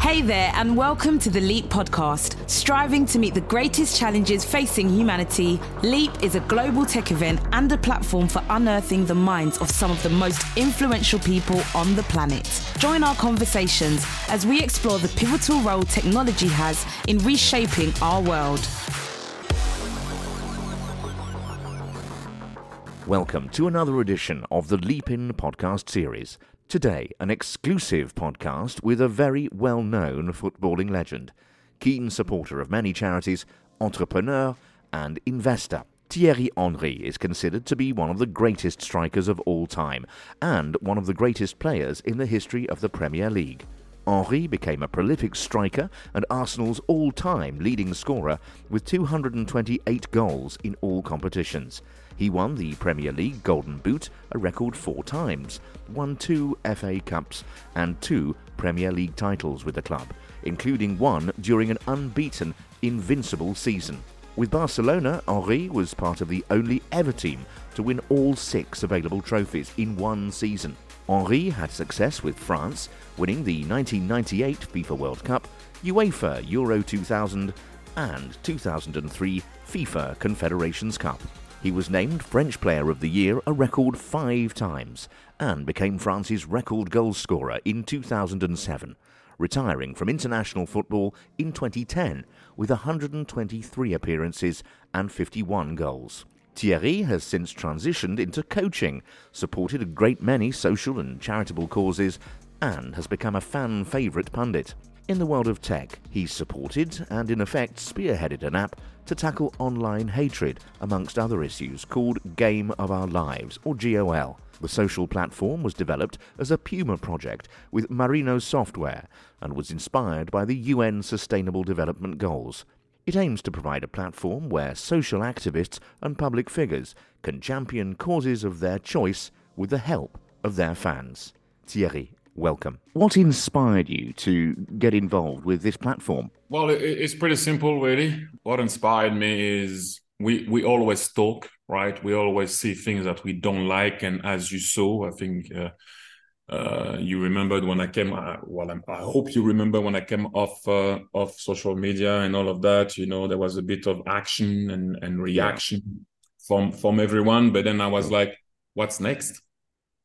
Hey there, and welcome to the Leap podcast. Striving to meet the greatest challenges facing humanity, Leap is a global tech event and a platform for unearthing the minds of some of the most influential people on the planet. Join our conversations as we explore the pivotal role technology has in reshaping our world. Welcome to another edition of the Leap In podcast series. Today, an exclusive podcast with a very well known footballing legend, keen supporter of many charities, entrepreneur, and investor. Thierry Henry is considered to be one of the greatest strikers of all time and one of the greatest players in the history of the Premier League. Henry became a prolific striker and Arsenal's all time leading scorer with 228 goals in all competitions. He won the Premier League Golden Boot a record four times, won two FA Cups and two Premier League titles with the club, including one during an unbeaten, invincible season. With Barcelona, Henry was part of the only ever team to win all six available trophies in one season. Henry had success with France, winning the 1998 FIFA World Cup, UEFA Euro 2000, and 2003 FIFA Confederations Cup. He was named French Player of the Year a record five times and became France's record goal scorer in 2007, retiring from international football in 2010 with 123 appearances and 51 goals. Thierry has since transitioned into coaching, supported a great many social and charitable causes, and has become a fan favourite pundit. In the world of tech, he's supported and in effect spearheaded an app to tackle online hatred, amongst other issues, called Game of Our Lives, or GOL. The social platform was developed as a Puma project with Marino Software and was inspired by the UN Sustainable Development Goals. It aims to provide a platform where social activists and public figures can champion causes of their choice with the help of their fans. Thierry, welcome. What inspired you to get involved with this platform? Well, it's pretty simple, really. What inspired me is we we always talk, right? We always see things that we don't like, and as you saw, I think. Uh, uh, you remembered when I came. Uh, well, I'm, i hope you remember when I came off uh, off social media and all of that. You know, there was a bit of action and and reaction from from everyone. But then I was like, "What's next?"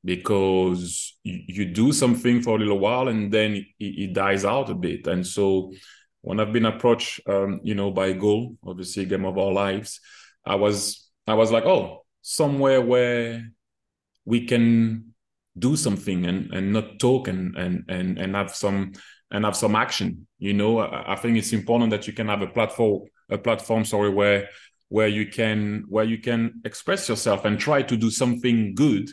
Because you, you, do something for a little while and then it, it, dies out a bit. And so when I've been approached, um, you know, by GOL, obviously game of our lives, I was I was like, oh, somewhere where we can do something and and not talk and and and and have some and have some action. You know, I, I think it's important that you can have a platform a platform, sorry, where where you can where you can express yourself and try to do something good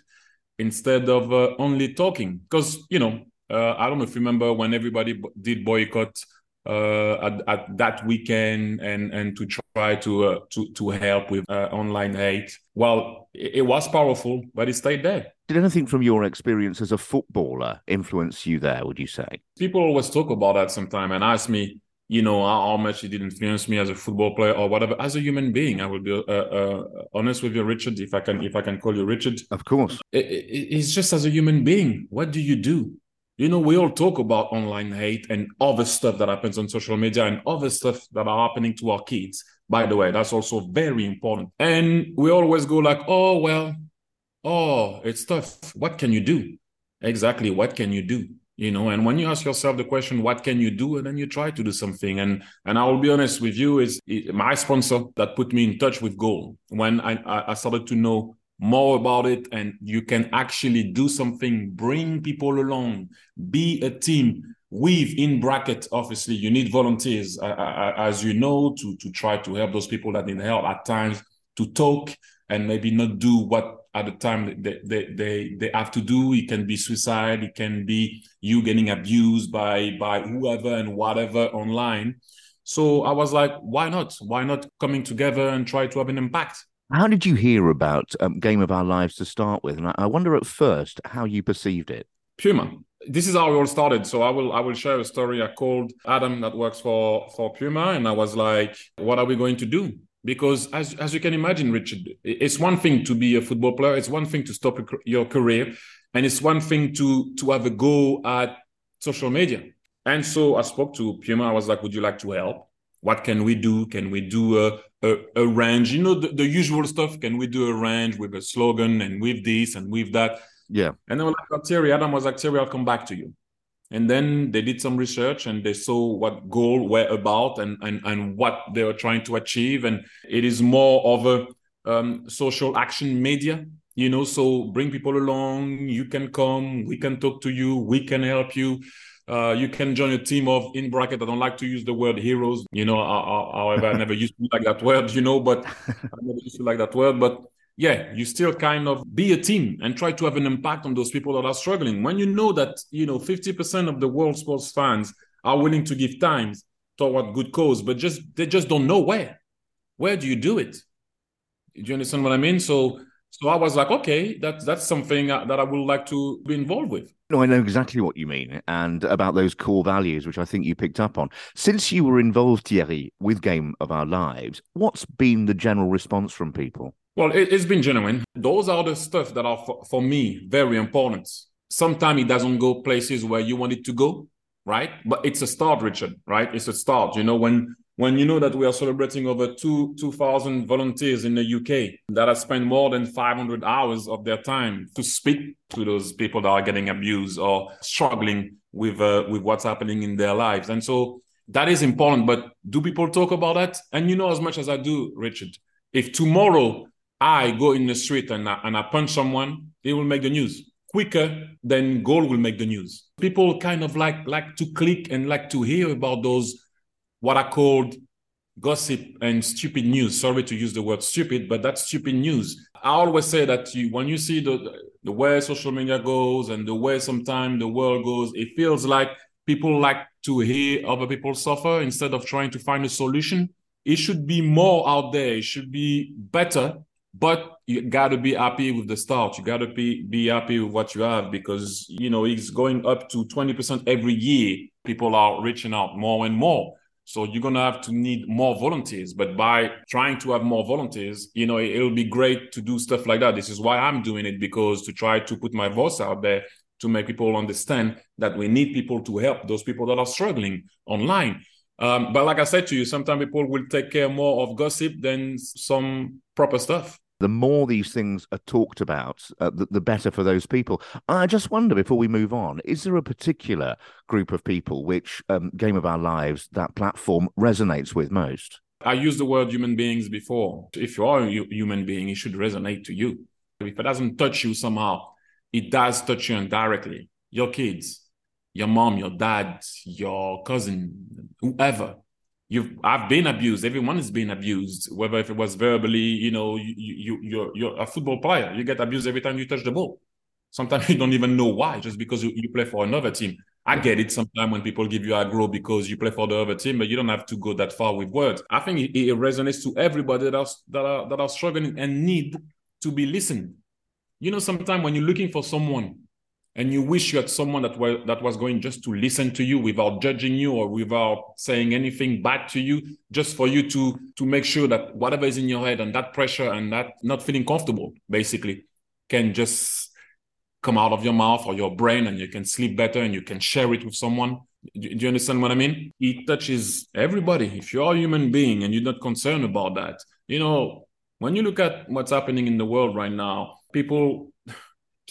instead of uh, only talking. Because you know, uh, I don't know if you remember when everybody b- did boycott uh, at, at, that weekend and and to try to uh, to to help with uh, online hate. Well, it, it, was powerful, but it stayed there. Did anything from your experience as a footballer influence you there? Would you say? People always talk about that sometime and ask me, you know how, much it did influence me as a football player or whatever. As a human being i will be uh, uh, honest with you richard if i can if i can call you richard. Of course. It, it, it's just as a human being what do you do? You know we all talk about online hate and other stuff that happens on social media and other stuff that are happening to our kids. By the way that's also very important. And we always go like oh well oh it's tough. What can you do? Exactly what can you do you know and when you ask yourself the question what can you do? And then you try to do something. And and i will be honest with you is my sponsor that put me in touch with GOL when i i started to know more about it and you can actually do something bring people along be a team with in bracket obviously you need volunteers uh, uh, as you know to to try to help those people that need help at times to talk and maybe not do what at the time they, they, they, they have to do. It can be suicide. It can be you getting abused by, by whoever and whatever online. So I was like, why not? Why not coming together and try to have an impact? How did you hear about um, Game of Our Lives to start with? And I, I wonder at first how you perceived it. Puma. This is how it all started. So I will I will share a story. I called Adam that works for for Puma, and I was like, "What are we going to do?" Because as, as you can imagine richard it's one thing to be a football player it's one thing to stop your career and it's one thing to to have a go at social media And so I spoke to Puma. I was like, would you like to help? What can we do? Can we do a, a, a range? You know, the, the, usual stuff. Can we do a range with a slogan and with this and with that? Yeah. And then like, Thierry Adam was like, Thierry, I'll come back to you. And then they did some research and they saw what GOL were about and, and, and what they were trying to achieve. And it is more of a um, social action media you know so bring people along you can come we can talk to you we can help you uh, you can join a team of in bracket. I don't like to use the word heroes. You know, however, I never used to like that word. You know, but I never used to like that word. But yeah, you still kind of be a team and try to have an impact on those people that are struggling. When you know that you know fifty percent of the world sports fans are willing to give time toward good cause, but just they just don't know where. Where do you do it? Do you understand what I mean? So so I was like, okay, that's that's something uh, that I would like to be involved with. No, I know exactly what you mean, and about those core values, which I think you picked up on. Since you were involved, Thierry, with Game of Our Lives, what's been the general response from people? Well, it, has been genuine. Those are the stuff that are for, for me very important. Sometimes it doesn't go places where you want it to go, right? But it's a start, Richard, right? It's a start. You know, when when you know that we are celebrating over two 2,000 volunteers in the UK that have spent more than 500 hours of their time to speak to those people that are getting abused or struggling with uh, with what's happening in their lives, and so that is important. But do people talk about that? And you know as much as I do, Richard. If tomorrow I go in the street and I, and I punch someone, it will make the news quicker than GOL will make the news. People kind of like like to click and like to hear about those what I called gossip and stupid news. Sorry to use the word stupid, but that's stupid news. I always say that you, when you see the the way social media goes and the way sometimes the world goes, it feels like people like to hear other people suffer instead of trying to find a solution. It should be more out there. It should be better, but you got to be happy with the start. You got to be be happy with what you have because you know it's going up to twenty percent every year. People are reaching out more and more. So you're gonna have to need more volunteers. But by trying to have more volunteers, you know, it, will be great to do stuff like that. This is why I'm doing it because to try to put my voice out there to make people understand that we need people to help those people that are struggling online. Um, but like I said to you, sometimes people will take care more of gossip than some proper stuff the more these things are talked about, uh, the, the, better for those people. I just wonder before we move on, is there a particular group of people which um, Game of Our Lives, that platform, resonates with most? I used the word human beings before. If you are a human being, it should resonate to you. If it doesn't touch you somehow, it does touch you indirectly. Your kids, your mom, your dad, your cousin, whoever you've I've been abused. Everyone is being abused, whether if it was verbally, you know, you, you you're you're a football player. You get abused every time you touch the ball. Sometimes you don't even know why, just because you, you play for another team. I get it sometimes when people give you aggro because you play for the other team, but you don't have to go that far with words. I think it, it resonates to everybody that are, that are that are struggling and need to be listened. You know, sometimes when you're looking for someone and you wish you had someone that was that was going just to listen to you without judging you or without saying anything bad to you just for you to to make sure that whatever is in your head and that pressure and that not feeling comfortable basically can just come out of your mouth or your brain and you can sleep better and you can share it with someone. Do you understand what i mean? It touches everybody. If you're a human being and you're not concerned about that you know when you look at what's happening in the world right now people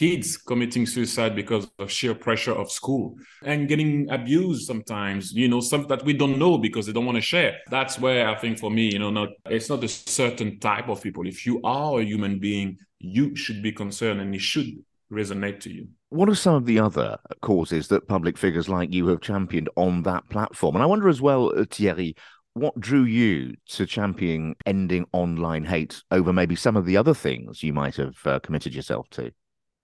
kids committing suicide because of sheer pressure of school and getting abused sometimes you know stuff that we don't know because they don't want to share. That's where i think for me you know not it's not a certain type of people. If you are a human being you should be concerned and it should resonate to you. What are some of the other causes that public figures like you have championed on that platform? And i wonder as well uh, thierry what drew you to championing ending online hate over maybe some of the other things you might have uh, committed yourself to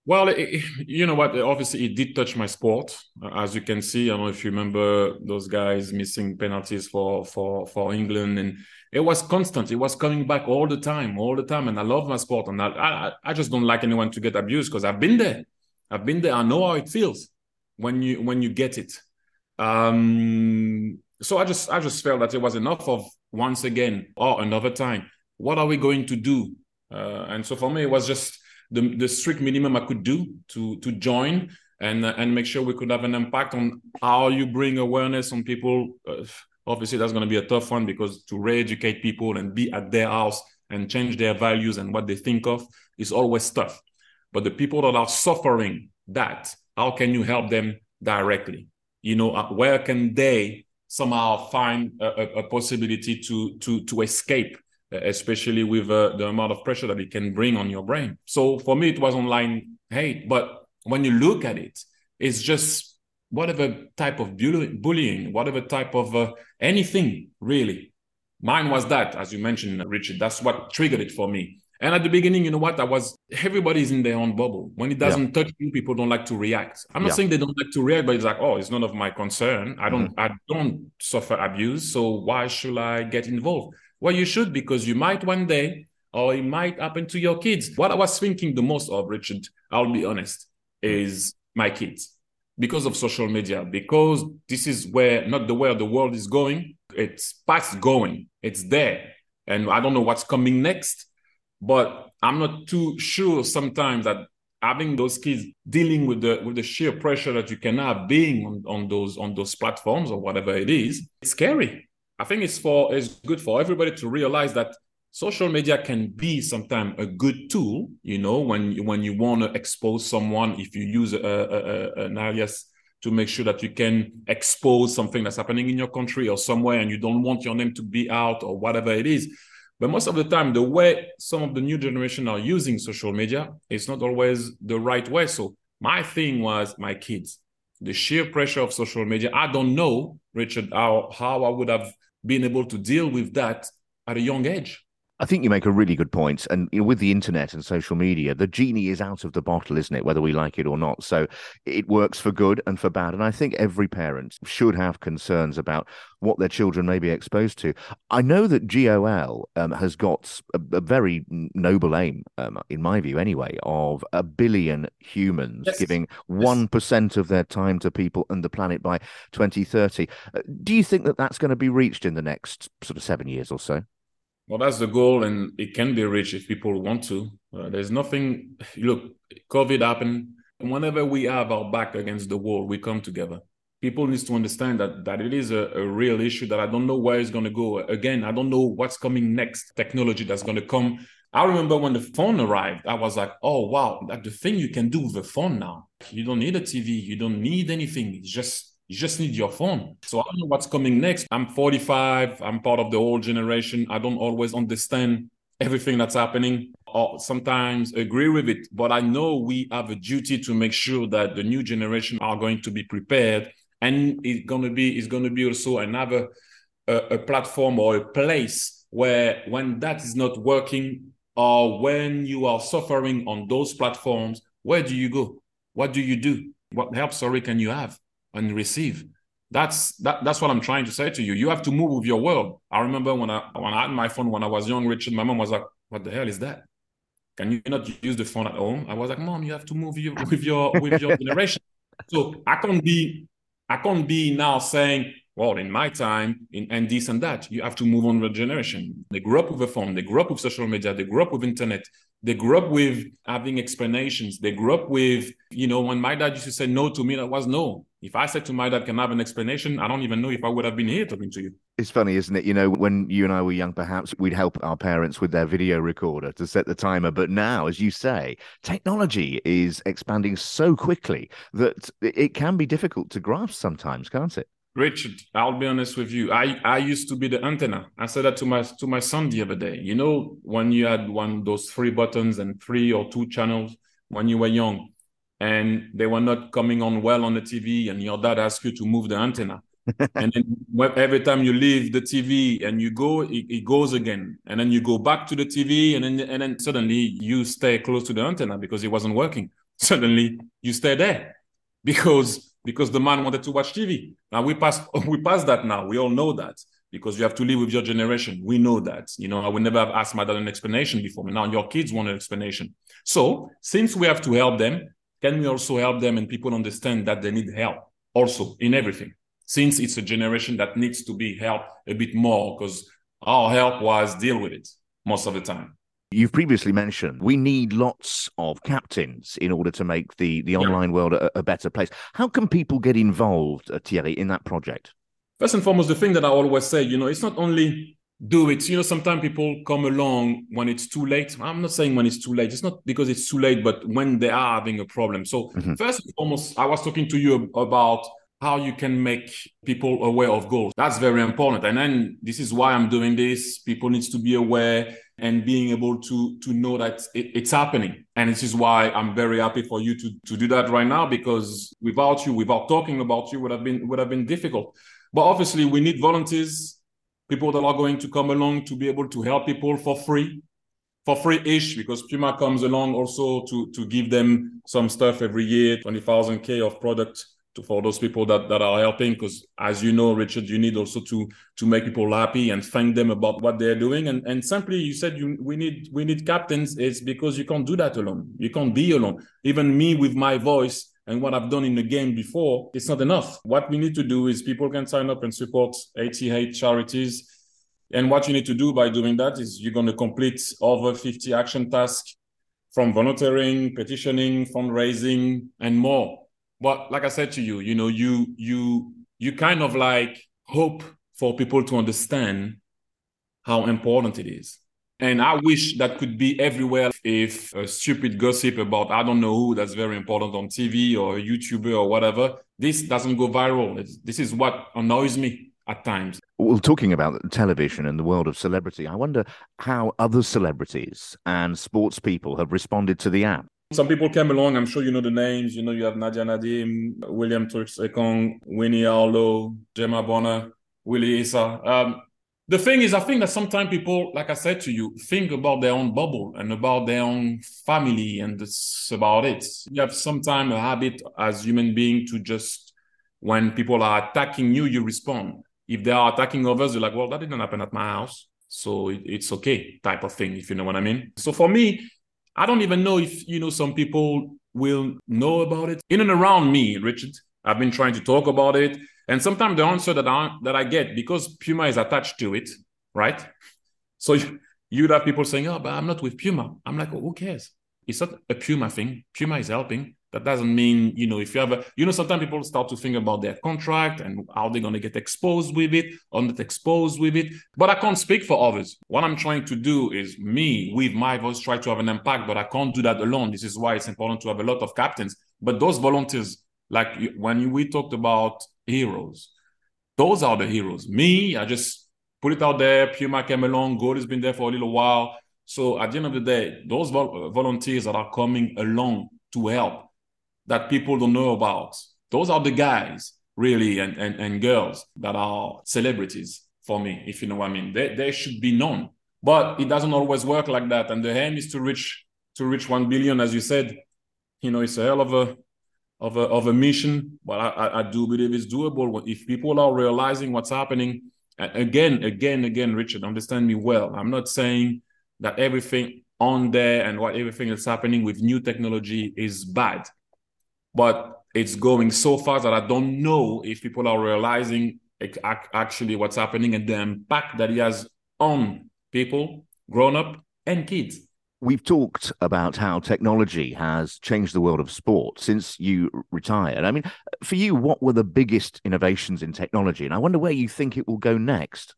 well, it, you know what? Obviously, it did touch my sport, as you can see. I don't know if you remember those guys missing penalties for for for England, and it was constant. It was coming back all the time, all the time. And I love my sport, and I I, I just don't like anyone to get abused because I've been there. I've been there. I know how it feels when you when you get it. Um, so I just I just felt that it was enough of once again or another time. What are we going to do? Uh, and so for me, it was just the, the strict minimum I could do to to join and uh, and make sure we could have an impact on how you bring awareness on people. Uh, obviously, that's going to be a tough one because to re-educate people and be at their house and change their values and what they think of is always tough. But the people that are suffering that, how can you help them directly? You know, uh, where can they somehow find a, a possibility to to to escape especially with uh, the amount of pressure that it can bring on your brain. So for me, it was online hate. But when you look at it, it's just whatever type of bullying, whatever type of uh, anything really. Mine was that, as you mentioned, Richard. That's what triggered it for me. And at the beginning, you know what? I was everybody's in their own bubble. When it doesn't yeah. touch you, people don't like to react. I'm not yeah. saying they don't like to react, but it's like, oh, it's none of my concern. I don't, mm-hmm. I don't suffer abuse, so why should I get involved? Well, you should because you might one day, or it might happen to your kids. What I was thinking the most of, Richard, I'll be honest, is my kids because of social media, because this is where not the where the world is going, it's past going, it's there. And I don't know what's coming next, but I'm not too sure sometimes that having those kids dealing with the with the sheer pressure that you can have being on, on those on those platforms or whatever it is, it's scary. I think it's for it's good for everybody to realize that social media can be sometimes a good tool. You know, when when you want to expose someone, if you use a, a, a, an alias to make sure that you can expose something that's happening in your country or somewhere, and you don't want your name to be out or whatever it is. But most of the time, the way some of the new generation are using social media is not always the right way. So my thing was my kids, the sheer pressure of social media. I don't know, Richard, how, how I would have being able to deal with that at a young age. I think you make a really good point. And you know, with the internet and social media, the genie is out of the bottle, isn't it? Whether we like it or not. So it works for good and for bad. And I think every parent should have concerns about what their children may be exposed to. I know that GOL um, has got a, a, very noble aim, um, in my view anyway, of a billion humans yes. giving one of their time to people and the planet by 2030. Uh, do you think that that's going to be reached in the next sort of seven years or so? Well, that's the goal, and it can be reached if people want to. Uh, there's nothing. Look, COVID happened. Whenever we have our back against the wall, we come together. People need to understand that that it is a, a real issue. That I don't know where it's going to go. Again, I don't know what's coming next. Technology that's going to come. I remember when the phone arrived, I was like, "Oh wow, that the thing you can do with the phone now. You don't need a TV. You don't need anything. It's just you just need your phone. So I don't know what's coming next. I'm 45. I'm part of the old generation. I don't always understand everything that's happening or sometimes agree with it. But I know we have a duty to make sure that the new generation are going to be prepared. And it's going to be, it's going to be also another a, a platform or a place where when that is not working or when you are suffering on those platforms, where do you go? What do you do? What help sorry, can you have? And receive. That's that, that's what I'm trying to say to you. You have to move with your world. I remember when I when I had my phone when I was young, Richard, my mom was like, "What the hell is that? Can you not use the phone at home?" I was like, "Mom, you have to move your, with your with your generation." So I can't be I can't be now saying, well, in my time, in, and this and that. You have to move on with generation. They grew up with a phone, they grew up with social media, they grew up with internet, they grew up with having explanations. They grew up with, you know, when my dad used to say no to me, that was no. If I said to my dad, can I have an explanation? I don't even know if I would have been here talking to you. It's funny, isn't it? You know, when you and I were young, perhaps we'd help our parents with their video recorder to set the timer. But now, as you say, technology is expanding so quickly that it can be difficult to grasp sometimes, can't it? Richard, I'll be honest with you. I, I used to be the antenna. I said that to my to my son the other day. You know, when you had one those three buttons and three or two channels when you were young, and they were not coming on well on the TV, and your dad asked you to move the antenna. and then every time you leave the TV and you go, it, it, goes again, and then you go back to the TV, and then and then suddenly you stay close to the antenna because it wasn't working. Suddenly you stay there because because the man wanted to watch TV. Now we pass we passed that now. We all know that because you have to live with your generation. We know that. You know, I would never have asked my dad an explanation before. But now your kids want an explanation. So since we have to help them, can we also help them and people understand that they need help also in everything? Since it's a generation that needs to be helped a bit more because our help was deal with it most of the time. You've previously mentioned we need lots of captains in order to make the, the online yeah. world a, a, better place. How can people get involved, uh, Thierry, in that project? First and foremost, the thing that I always say, you know, it's not only do it. You know, sometimes people come along when it's too late. I'm not saying when it's too late. It's not because it's too late, but when they are having a problem. So, mm-hmm. first and foremost, I was talking to you about how you can make people aware of goals. That's very important. And then this is why I'm doing this. People needs to be aware and being able to to know that it, it's happening. And this is why I'm very happy for you to to do that right now because without you, without talking about you, would have been would have been difficult. But obviously, we need volunteers, people that are going to come along to be able to help people for free for free-ish because Puma comes along also to to give them some stuff every year, 20,000 K of product to, for those people that, that are helping because as you know richard you need also to to make people happy and thank them about what they're doing and and simply you said you we need we need captains it's because you can't do that alone you can't be alone even me with my voice and what I've done in the game before, it's not enough. What we need to do is people can sign up and support 88 charities. And what you need to do by doing that is you're going to complete over 50 action tasks from volunteering, petitioning, fundraising, and more. But like I said to you, you know, you you you kind of like hope for people to understand how important it is. And I wish that could be everywhere. If a stupid gossip about I don't know who that's very important on TV or a YouTuber or whatever, this doesn't go viral. It's, this is what annoys me at times. Well, talking about television and the world of celebrity, I wonder how other celebrities and sports people have responded to the app. Some people came along. I'm sure you know the names. You know, you have Nadia Nadim, William Troost-Ekong, Winnie Arlo, Gemma Bonner, Willie Issa. Um, the thing is, I think that sometimes people, like I said to you, think about their own bubble and about their own family, and that's about it. You have sometimes a habit as human being to just, when people are attacking you, you respond. If they are attacking others, you're like, well, that didn't happen at my house. So it, it's okay, type of thing, if you know what I mean. So for me, I don't even know if, you know, some people will know about it. In and around me, Richard, I've been trying to talk about it. And sometimes the answer that I, that I get, because Puma is attached to it, right? So you'd have people saying, oh, but I'm not with Puma. I'm like, well, who cares? It's not a Puma thing. Puma is helping. That doesn't mean, you know, if you have a, you know, sometimes people start to think about their contract and how they're going to get exposed with it or not exposed with it. But I can't speak for others. What I'm trying to do is me, with my voice, try to have an impact, but I can't do that alone. This is why it's important to have a lot of captains. But those volunteers, like when we talked about heroes, those are the heroes. Me, I just put it out there. Puma came along. God has been there for a little while. So at the end of the day, those vol- uh, volunteers that are coming along to help that people don't know about. Those are the guys, really, and, and, and girls that are celebrities for me, if you know what I mean. They, they should be known. But it doesn't always work like that. And the aim is to reach to reach one billion, as you said. You know, it's a hell of a of a of a mission, but I, I do believe it's doable. If people are realizing what's happening, again, again, again, Richard, understand me well. I'm not saying that everything on there and what everything that's happening with new technology is bad but it's going so fast that I don't know if people are realizing actually what's happening and the impact that it has on people, grown up and kids. We've talked about how technology has changed the world of sport since you retired. I mean, for you, what were the biggest innovations in technology? And I wonder where you think it will go next.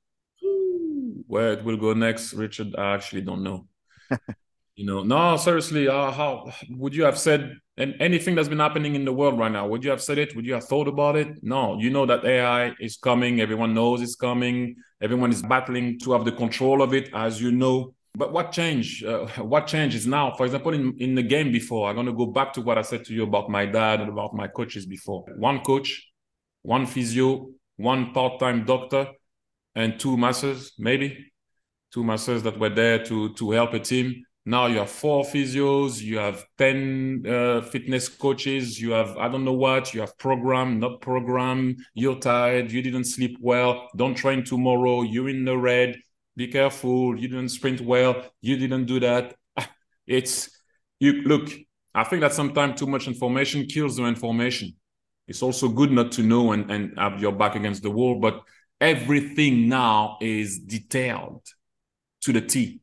Where it will go next, Richard, I actually don't know. you know, no, seriously, uh, how would you have said and anything that's been happening in the world right now, would you have said it? Would you have thought about it? No, you know that AI is coming. Everyone knows it's coming. Everyone is battling to have the control of it, as you know. But what change? Uh, what changes now? For example, in, in the game before, I'm going to go back to what I said to you about my dad and about my coaches before. One coach, one physio, one part-time doctor, and two masters, maybe two masters that were there to to help a team now you have four physios, you have 10 uh, fitness coaches, you have, I don't know what, you have program, not program, you're tired, you didn't sleep well, don't train tomorrow, you're in the red, be careful, you didn't sprint well, you didn't do that. It's, you look, I think that sometimes too much information kills the information. It's also good not to know and, and have your back against the wall, but everything now is detailed to the T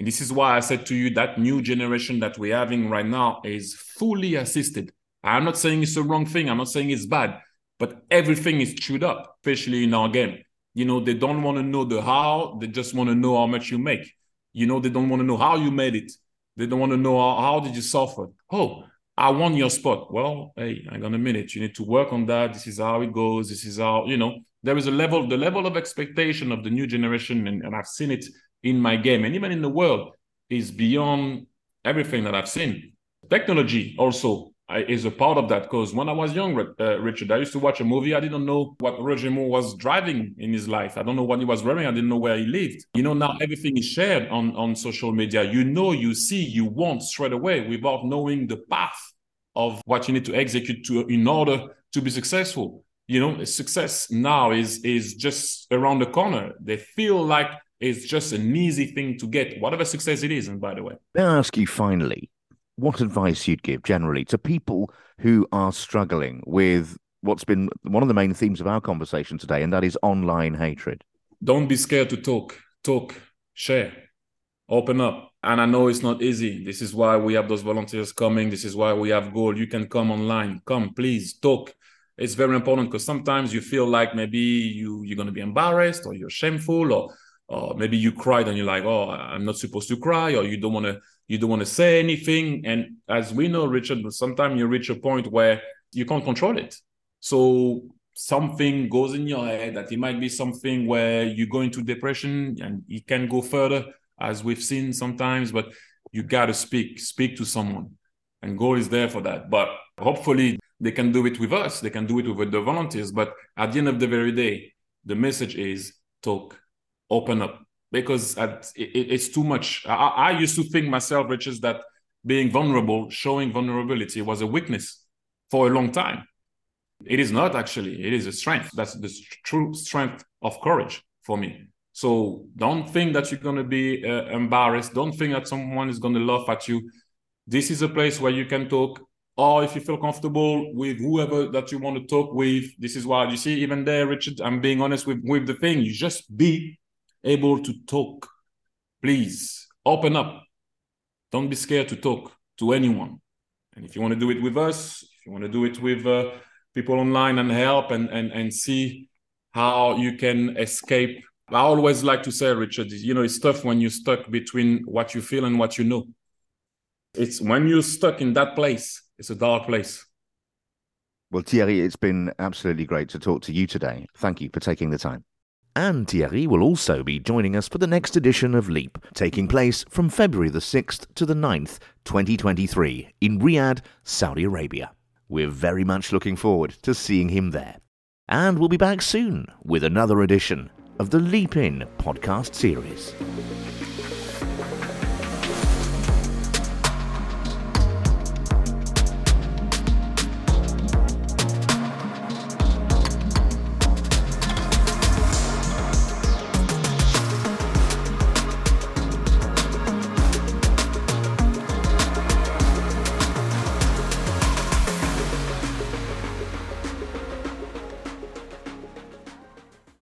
And this is why I said to you that new generation that we're having right now is fully assisted. I'm not saying it's the wrong thing. I'm not saying it's bad, but everything is chewed up, especially in our game. You know, they don't want to know the how, they just want to know how much you make. You know, they don't want to know how you made it. They don't want to know how, how did you suffer. Oh, I won your spot. Well, hey, hang on a minute. You need to work on that. This is how it goes. This is how, you know, there is a level, the level of expectation of the new generation, and, and I've seen it in my game and even in the world, is beyond everything that I've seen. Technology also is a part of that because when I was young, uh, Richard, I used to watch a movie. I didn't know what Roger Moore was driving in his life. I don't know what he was wearing. I didn't know where he lived. You know, now everything is shared on, on social media. You know, you see, you want straight away without knowing the path of what you need to execute to in order to be successful. You know, success now is is just around the corner. They feel like it's just an easy thing to get, whatever success it is. And by the way, may I ask you finally, what advice you'd give generally to people who are struggling with what's been one of the main themes of our conversation today, and that is online hatred? Don't be scared to talk, talk, share, open up. And I know it's not easy. This is why we have those volunteers coming. This is why we have GOL. You can come online. Come, please talk. It's very important because sometimes you feel like maybe you you're gonna be embarrassed or you're shameful or or maybe you cried and you're like, oh, I'm not supposed to cry, or you don't want to you don't want to say anything. And as we know, Richard, sometimes you reach a point where you can't control it. So something goes in your head that it might be something where you go into depression and it can go further, as we've seen sometimes, but you gotta speak, speak to someone. And GOL is there for that. But hopefully they can do it with us, they can do it with the volunteers. But at the end of the very day, the message is talk, open up because it, it's too much. I, I, used to think myself, Richard, that being vulnerable, showing vulnerability was a weakness for a long time. It is not actually. It is a strength. That's the true strength of courage for me. So don't think that you're going to be uh, embarrassed. Don't think that someone is going to laugh at you. This is a place where you can talk. Or if you feel comfortable with whoever that you want to talk with, this is why you see, even there, Richard, I'm being honest with, with the thing. You just be able to talk. Please open up. Don't be scared to talk to anyone. And if you want to do it with us, if you want to do it with uh, people online and help and, and, and see how you can escape. I always like to say, Richard, you know, it's tough when you're stuck between what you feel and what you know. It's when you're stuck in that place, it's a dark place. Well, Thierry, it's been absolutely great to talk to you today. Thank you for taking the time and Thierry will also be joining us for the next edition of Leap, taking place from February the 6th to the 9th, 2023, in Riyadh, Saudi Arabia. We're very much looking forward to seeing him there. And we'll be back soon with another edition of the Leap In podcast series.